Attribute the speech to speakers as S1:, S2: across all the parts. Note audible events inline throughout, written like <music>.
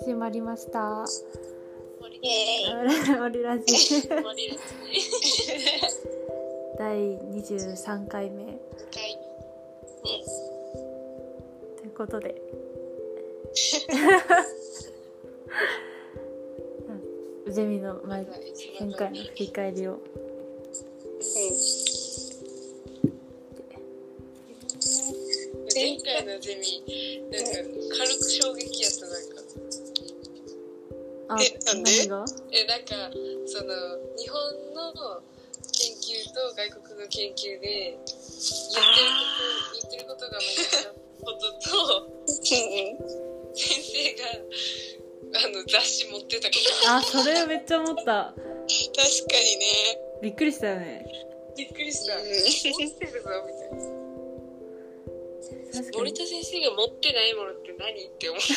S1: 始まりました。
S2: イエ
S1: オリラジ
S2: ーイ。マリラ
S1: 第23回目
S2: 回。
S1: ということで。<laughs> うんゼミの前前回の振り返りを
S2: 前回のゼミ、なんか軽く衝撃やった、なんか。
S1: あ
S2: えなんで？え、なんか、その、日本の研究と外国の研究で、言ってること、言ってることがことと、先生が、あの、雑誌持ってたこと。
S1: あそれめっちゃ思った
S3: 確かにね。
S1: びっくりしたよね
S2: びっくりした。
S3: うん
S2: 持ってるぞ、みたいな。
S1: 確かに。
S2: 森田先生が持ってないものって何って思った。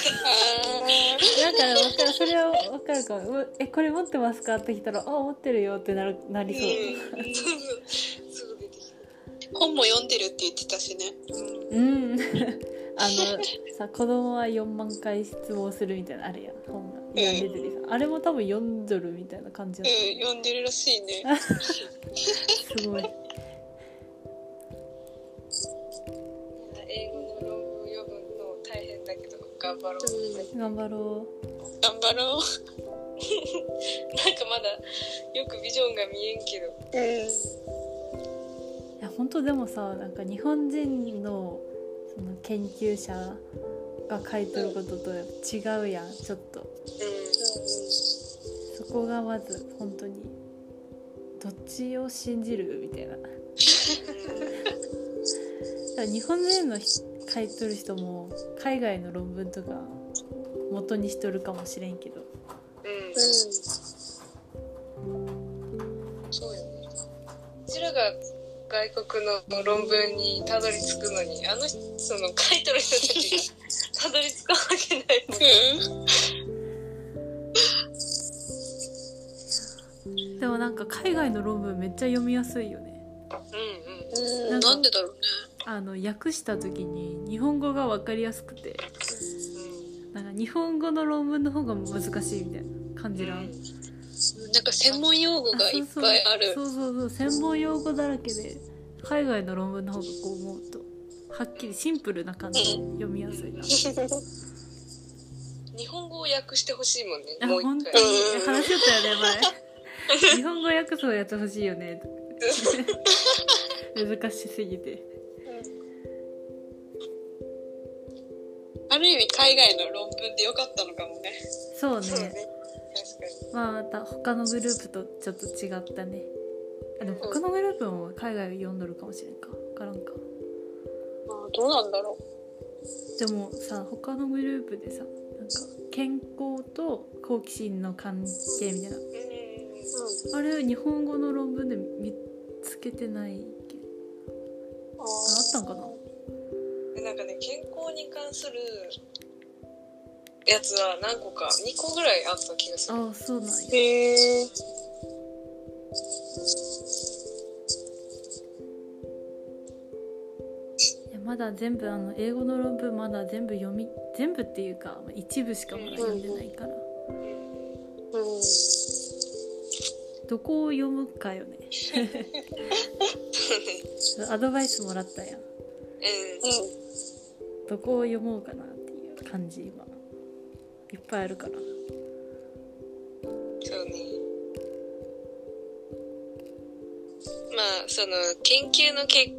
S3: あ
S1: なんかわかるそれはわかるかも。うえこれ持ってますかって来たらあ持ってるよってなるなりそう。
S2: うん。そうそう。すぐ出てき
S3: 本も読んでるって言ってたしね。
S2: うん。
S1: うんあのさ子供は4万回質問するみたいなのあるやん本が。読んでてさ。あれも多分読んどるみたいな感じだっ
S3: うん、読んでるらしいね。
S1: た <laughs> すごい
S2: 頑張ろう、
S1: 頑張ろ
S3: 頑張ろ <laughs>
S2: なんかまだよくビジョンが見えんけど。
S3: う。うん。
S1: ういや本当でもさなんか日本人のその研究者が書いてることと違うやんちょっと。そこがまず本当にどっちを信じるみたいな。<laughs> 日本人の人書いとる人も海外の論文とか元にしとるかもしれんけど。
S2: うん、
S3: うん。
S2: そうよねうちらが外国の論文にたどり着くのにあの人その書いてる人たちがたどり着くわけないもん。
S1: でもなん。か海外の論文めっちゃ読みやすいよね
S2: うん。うん。
S3: うん。
S1: なん。か
S3: なん。でだろうね。
S1: あの訳した時に日本語が分かりやすくてなんか日本語の論文の方が難しいみたいな感じらん、
S2: うん。
S3: なんか専門用語がいっぱいある。
S1: そうそう。そう専門用語だらけで海外の論文の方がこう思うとはっきりシンプルな感じで読みやすいな、<laughs>
S2: 日本語を訳してほしいもんね
S1: あ
S2: もう一
S1: 本当に？
S2: 回
S1: 話しよったよね前。<laughs> 日本語訳すをやってほしいよね <laughs> 難しすぎて。
S3: ある意味海外の論文でよかったのかもね。
S1: そう
S2: ね。
S1: ね。まあまた他のグループとちょっと違ったね。あでも他のグループも海外読んどるかもしれんか。分からんか。
S3: まあ、どうなんだろ
S1: でもさ他のグループでさなんか健康と好奇心の関係みたいな。
S2: うん。
S3: う。
S1: あれ日本語の論文で見つけてないったんかな？
S2: でなんかね健康に関するやつは何個か2個ぐらいあった気がする。
S1: ああそうなんや。
S3: へえ。
S1: まだ全部あの英語の論文まだ全部読み全部っていうかまあ一部しかまだ読んでないから。
S3: うん。
S1: どこを読むかよね <laughs> <laughs> アドバイスもらったやん。
S2: うん。
S1: どこを読もうかなっていう感じ今。いっぱいあるから。
S2: そうね。まあその研究の結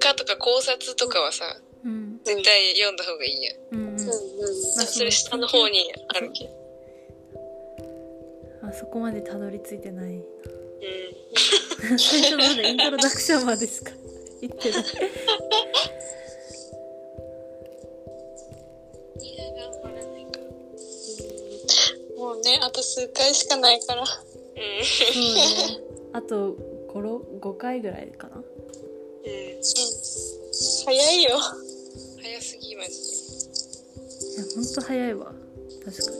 S2: 果とか考察とかはさ
S1: うん。
S2: 絶対読んだ方がいいやん、
S1: うんうん。
S2: それ下の方にあるけど。
S1: あそこまでたどり着いてない
S2: うん
S1: 最初までイントロダクションまでしか言ってない。
S3: もうね、あと数回しかないから。
S2: うん。
S1: ねあと 5, 5回ぐらいかな。
S2: うん。
S3: 早いよ。
S2: 早すぎマジで。
S1: いやほんと早いわ。確かに。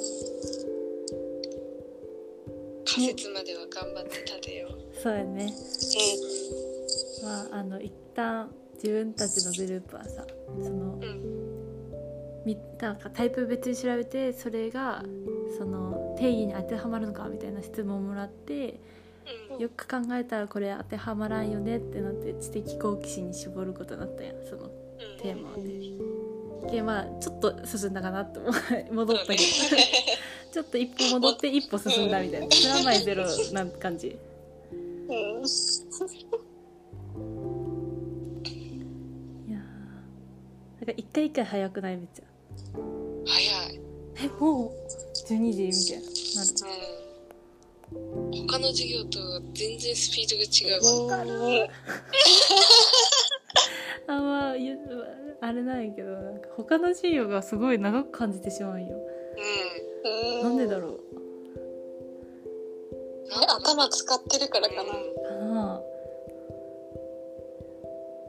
S2: 仮説までは頑張って立てよ。う
S1: そうやね。
S3: う
S1: まああの一旦自分たちのグループはさその
S2: うん。
S1: みなんかタイプ別に調べてそれがその定義に当てはまるのかみたいな質問をもらって
S2: うん。
S1: よく考えたらこれ当てはまらんよねってなって知的好奇心に絞ることになったやんその
S2: うん。
S1: テーマで。でまあちょっと進んだかなって思う。戻ったけどちょっと一歩戻って一歩進んだみたいな。プラマイゼロな感じ。
S3: うん <laughs>
S1: いやー。なんか一回一回早くない？めっちゃ。
S2: 早い。
S1: えもう？12時みたいな。なる。
S2: うん。他の授業と全然スピードが違う。
S1: わかる。
S3: うん <laughs>
S1: あまああれなんやけどなんか他の授業がすごい長く感じてしまうんよ
S3: 頭使ってるからかな。
S1: かな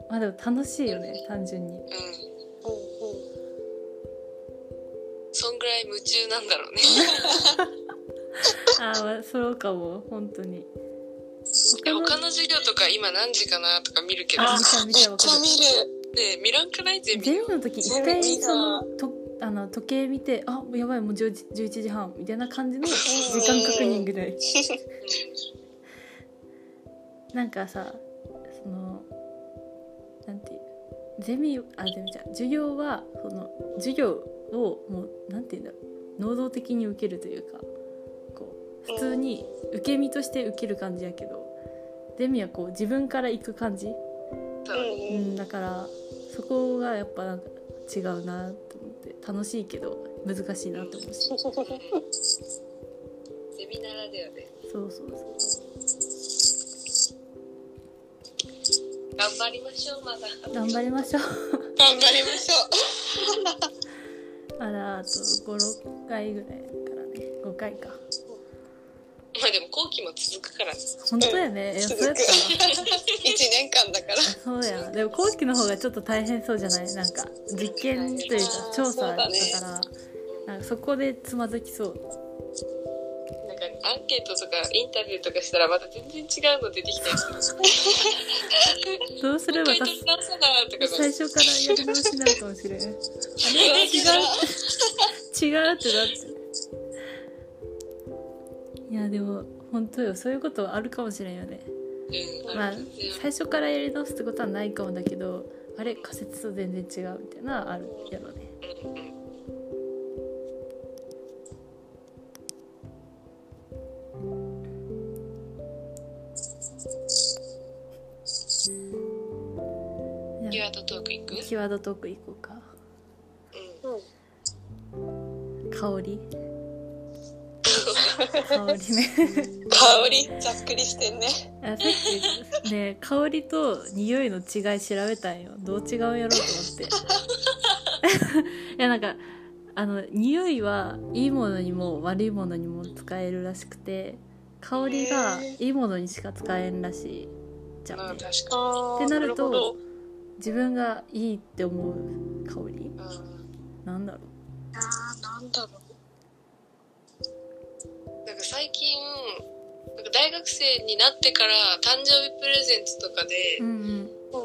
S1: まあでも楽しいよね単純に
S2: うん。うん。そんぐらい夢中なんだろうね。<laughs>
S1: ああまあそうかも本当に <laughs>
S2: え他の授業とか今何時かなとか見るけど、
S1: あ見た見た
S3: めっちゃ
S1: わかる
S3: 見る。<laughs>
S2: ね見らんくない？全部。
S1: ゼミの時一
S3: ゼミ
S1: 回
S3: 見た
S1: そのとあの時計見てあやばいもう10時11時半みたいな感じの <laughs> 時間確認ぐらい <laughs> なんかさそのなんていうゼミあゼミじゃん授業はその授業をもうなんていうんだろう能動的に受けるというかこう普通に受け身として受ける感じやけどゼミはこう自分から行く感じ、
S2: うん。
S1: だからそこがやっぱなんか違うなって楽しいけど難しいなって思うし。
S2: ゼミならではで。
S1: そうそうそう。
S2: 頑張りましょう、まだ。
S1: 頑張りましょう。
S3: 頑張りましょ <laughs>
S1: まだあと56回ぐらいだからね。5回か
S2: まあでも後期も続くから。ね。
S1: 本当やね。いやそうやった。わ
S3: う。一年間だから。
S1: そうや。でも後期の方がちょっと大変そうじゃない？なんか実験というか調査だった
S3: そう
S1: からなんかそこでつまずきそう。
S2: なんかアンケートとかインタビューとかしたらまた全然違うの出てきたりする。
S1: どうすれば <laughs> 最初からやり直しになるかもしれん。あれ？<laughs> 違う？違う。<laughs> ってなっていやでも本当よ。そういうことはあるかもしれんよね。
S2: うん。
S1: まあ最初からやり直すってことはないかもだけどあれ仮説と全然違うみたいなのはあるやろね。
S2: うんうん
S1: じゃあ
S2: キーワードトークいく？
S1: キーワードトークいこうか。
S2: うん。
S1: 香り？香りね。
S3: 香り、ざっくりしてんね。
S1: あさっきね香りと匂いの違い調べたんよ。どう違うんやろうと思って。<laughs> いやなんかあの匂いはいいものにも悪いものにも使えるらしくて香りが
S3: へ
S1: いいものにしか使えんらしいじゃ
S2: まあ
S1: んね
S2: 確か
S3: あ
S1: ってなると自分がいいって思う香り？
S2: に。うん。
S1: なんだろう。
S3: あーなんだろう。
S2: なんか最近、なんか大学生になってから誕生日プレゼントとかで。香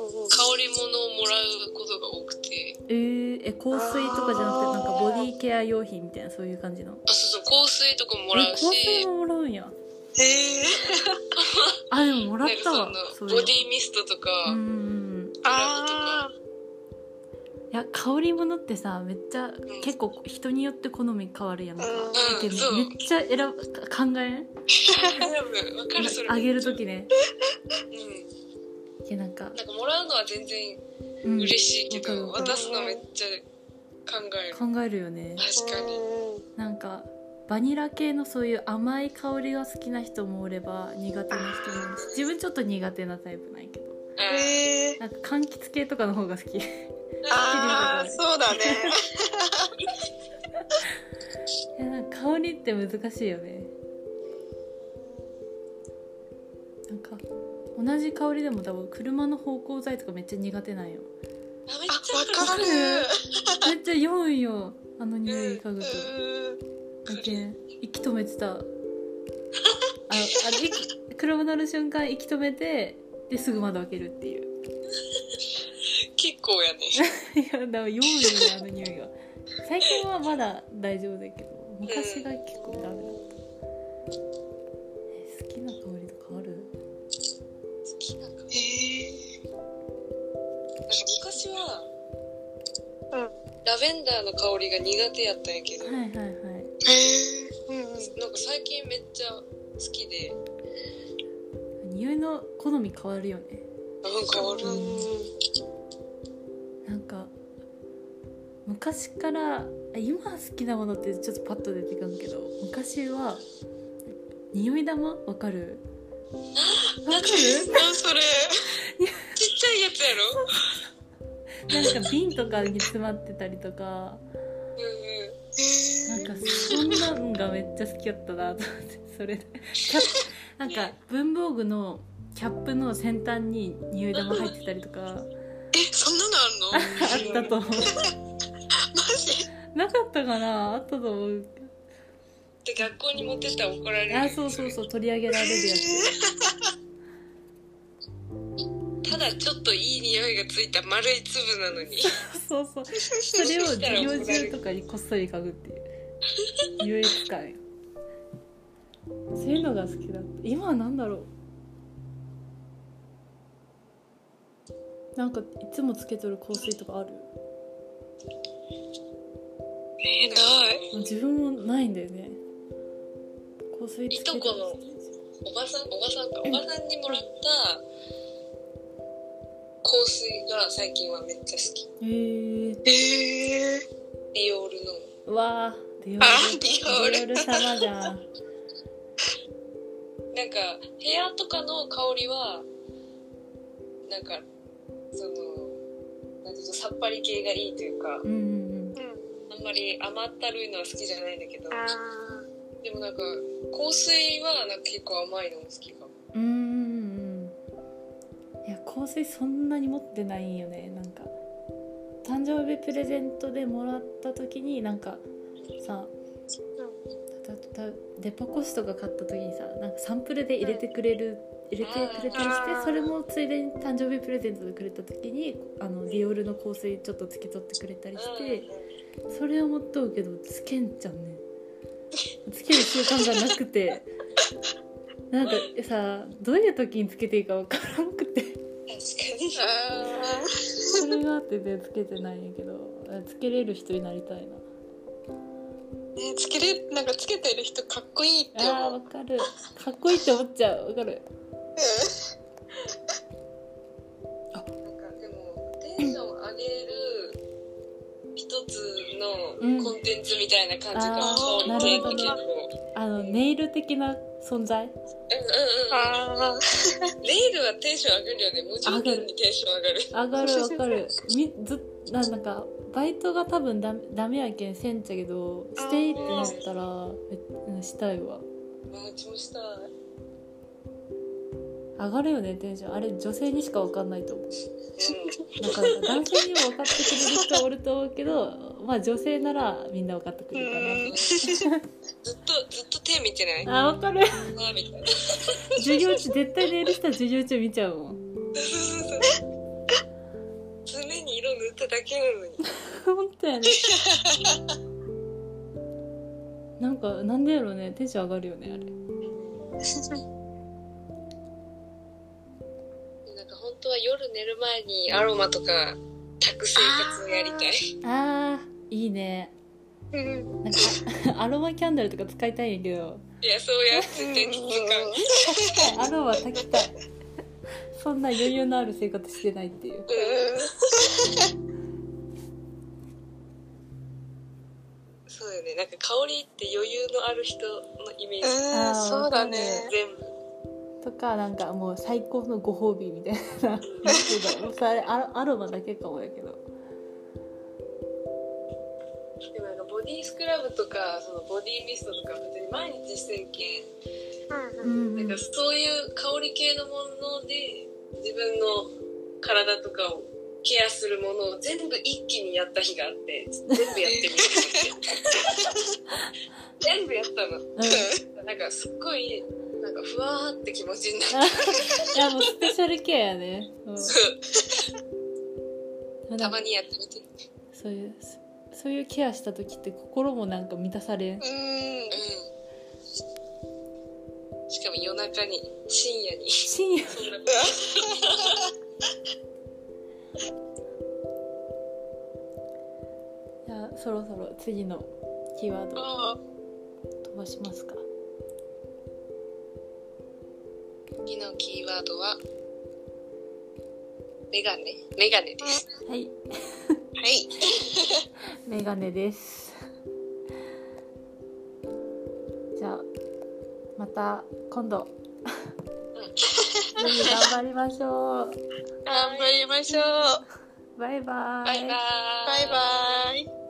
S2: り物をもらうことが多くて、
S1: えー、え香水とかじゃなくてなんかボディケア用品みたいなそういう感じの？
S2: あ、そうそう、香水とかももらう
S1: え香水
S2: し、
S1: ももらうんや。
S3: へえ。
S1: あでももら
S2: なんかそ
S1: ったわ
S2: ボディミストとか、
S1: うんうんうん。
S3: あ
S1: いや香り物ってさめっちゃ、
S2: ん
S1: 結構人によって好み変わるやんか、
S3: うん。
S1: だけどめっちゃ選ぶか考えん？あげる時ね。
S2: うん。
S1: いやなんか、
S2: なんかもらうのは全然
S1: うん、
S2: 嬉しいけど、
S1: わかる
S2: 渡すのめっちゃ考える。
S1: 考えるよね。
S2: 確かに。
S1: なんかバニラ系のそういう甘い香りが好きな人もおれば苦手な人も自分ちょっと苦手なタイプなんやけど。
S3: え。
S1: なんか柑橘系とかの方が好き
S3: ああ、そうだね。
S1: いやなんか香りって難しいよね。なんか同じ香りでも多分車の芳香剤とかめっちゃ苦手なんよ。
S2: あめっ
S3: あ、
S2: ちゃ
S3: かる。
S1: めっちゃ酔うんよ。あの匂い嗅ぐと。
S3: うん
S1: だけ息止めてた。あああれ息車乗る瞬間息止めてですぐ窓開けるっていう
S3: 構やね。<laughs>
S1: いやだから弱いよねあの匂いが最近はまだ大丈夫だけど昔が結構ダメだった、え好きな香りとかある？
S2: 好きな香り
S3: へ
S2: なんか昔は、
S3: うん
S2: ラベンダーの香りが苦手やったんやけど、
S1: はいはいはい
S3: え。へえ。うんうん。
S2: なんか最近めっちゃ好きで
S1: 匂いの好み変わるよね
S2: なんかある
S1: なんか昔からあ今好きなものってちょっとパッと出てくるけど昔は匂い玉？わかる？わかる？
S3: 何？それ。
S2: ちっちゃいやつやろ？
S1: なんか瓶とかに詰まってたりとか。
S2: うんうん。
S3: へ
S1: なんかそんなんがめっちゃ好きやったなと思ってそれで。キャップなんか文房具のキャップの先端に匂い玉入ってたりとか
S3: のあ
S1: ったと思う。
S3: マジ？
S1: なかったかな？あったと思う。
S2: で学校に持ってったら怒られる
S1: あそうそうそう取り上げられるやつ。<laughs>
S2: ただちょっといい匂いがついた丸い粒なのに。
S1: そうそう。それを授業中とかにこっそり嗅ぐっていう。優越感よそういうのが好きだった。今は何だろうなんかいつもつけとる香水とかある？
S3: え、ない。
S1: 自分もないんだよね。香水つけ
S2: とこのおばさんおばさんか。おばさんにもらった香水が最近はめっちゃ好き。
S1: へえ
S3: へえ。
S2: ディオールの。
S1: うわあディオール。
S3: あディオール。
S1: ディオール様じゃん。
S2: なんか部屋とかの香りはなんかそのなんていうのさっぱり系がいいというか
S1: うんうん
S3: うん。
S2: あんまり甘ったるいのは好きじゃないんだけど
S3: あ
S2: でもなんか香水はなんか結構甘いのも好きかも。
S1: うんうんうんいや香水そんなに持ってないんよねなんか。誕生日プレゼントでもらった時になんかさデパコスとか買った時にさなんかサンプルで入れてくれる、入れてくれたりしてそれもついでに誕生日プレゼントでくれた時にあのディオールの香水ちょっとつけとってくれたりしてそれを持っとうけどつけんじゃんね。つける習慣がなくて。<laughs> なんかさどういう時につけていいか分からんくて。それがあってねつけてないんやけど。つけれる人になりたいな。
S3: ね、つけれ、なんかつけてる人かっこいいって
S1: あー
S3: 思う。
S1: わかる。かっこいいって思っちゃう。わかる <laughs>
S2: なんかでもテンション上げる一つのコンテンツみたいな感じが
S1: うん
S2: 香り系って
S1: あのネイル的な存在
S2: うんうんうん
S3: あ
S2: ネイルはテンション上がるよね。無条件にテンション上がる
S1: 上がるわかるみずななんかバイトが多分ダメダメやけんせんちゃけどしていいってなったらえうんしたいわ。
S2: あうちもしたい
S1: 上がるよねテンション。あれ女性にしか分かんないと思う。
S2: う
S1: なんかなんか男性にも分かってくれる人はおると思うけどまあ女性ならみんな分かってくれるかな。
S2: ずっとずっと手見てない？
S1: あ分かる。授業中絶対ネイルしたら授業中見ちゃうもん。
S2: 爪に色塗っただけなのに。<laughs>
S1: 本当やね。なんかなんでやろうね。テンション上がるよねあれ <laughs>
S2: なんか本当は夜寝る前にアロマとか炊く生活をやりたい。
S1: あーいいね。
S3: ーうん。
S1: なんかあ <laughs> アロマキャンドルとか使いたいんやけど。
S2: いやそうや絶対質感
S1: アロマ炊きたい。そんな余裕のある生活してないっていう。
S2: そうよね。なんか香りって余裕のある人のイメージ。
S3: うん、そうだね。
S2: 全部
S1: とかなんかもう最高のご褒美みたいな。それアロアロマだけかもやけど。
S2: でもなんかボディスクラブとかそのボディミストとか別に毎日してるけん。
S3: うん
S1: うん。
S2: なんかそういう香り系のもので自分の体とかをケアするものを全部一気にやった日があって全部やってみる。っ <laughs> て全部やったの。
S1: うん。
S2: なんかすっごいなんかふわーって気持ちになって <laughs>
S1: いやもうスペシャルケアやね、う
S2: たまにやってみて。
S1: そういうそういうケアした時って心もなんか満たされん。
S3: うん
S2: うん。しかも夜中に深夜に。
S1: 深夜。
S2: そんな。
S1: じゃあそろそろ次のキーワード
S3: あ
S1: 飛ばしますか
S2: のキーワードはメガネ。メガネです。
S1: はい。
S3: はい。<laughs>
S1: メガネです。じゃあまた今度。頑張りましょう。
S3: 頑張りましょう。
S1: バイバイ。
S2: バイバーイ。
S3: バイバイ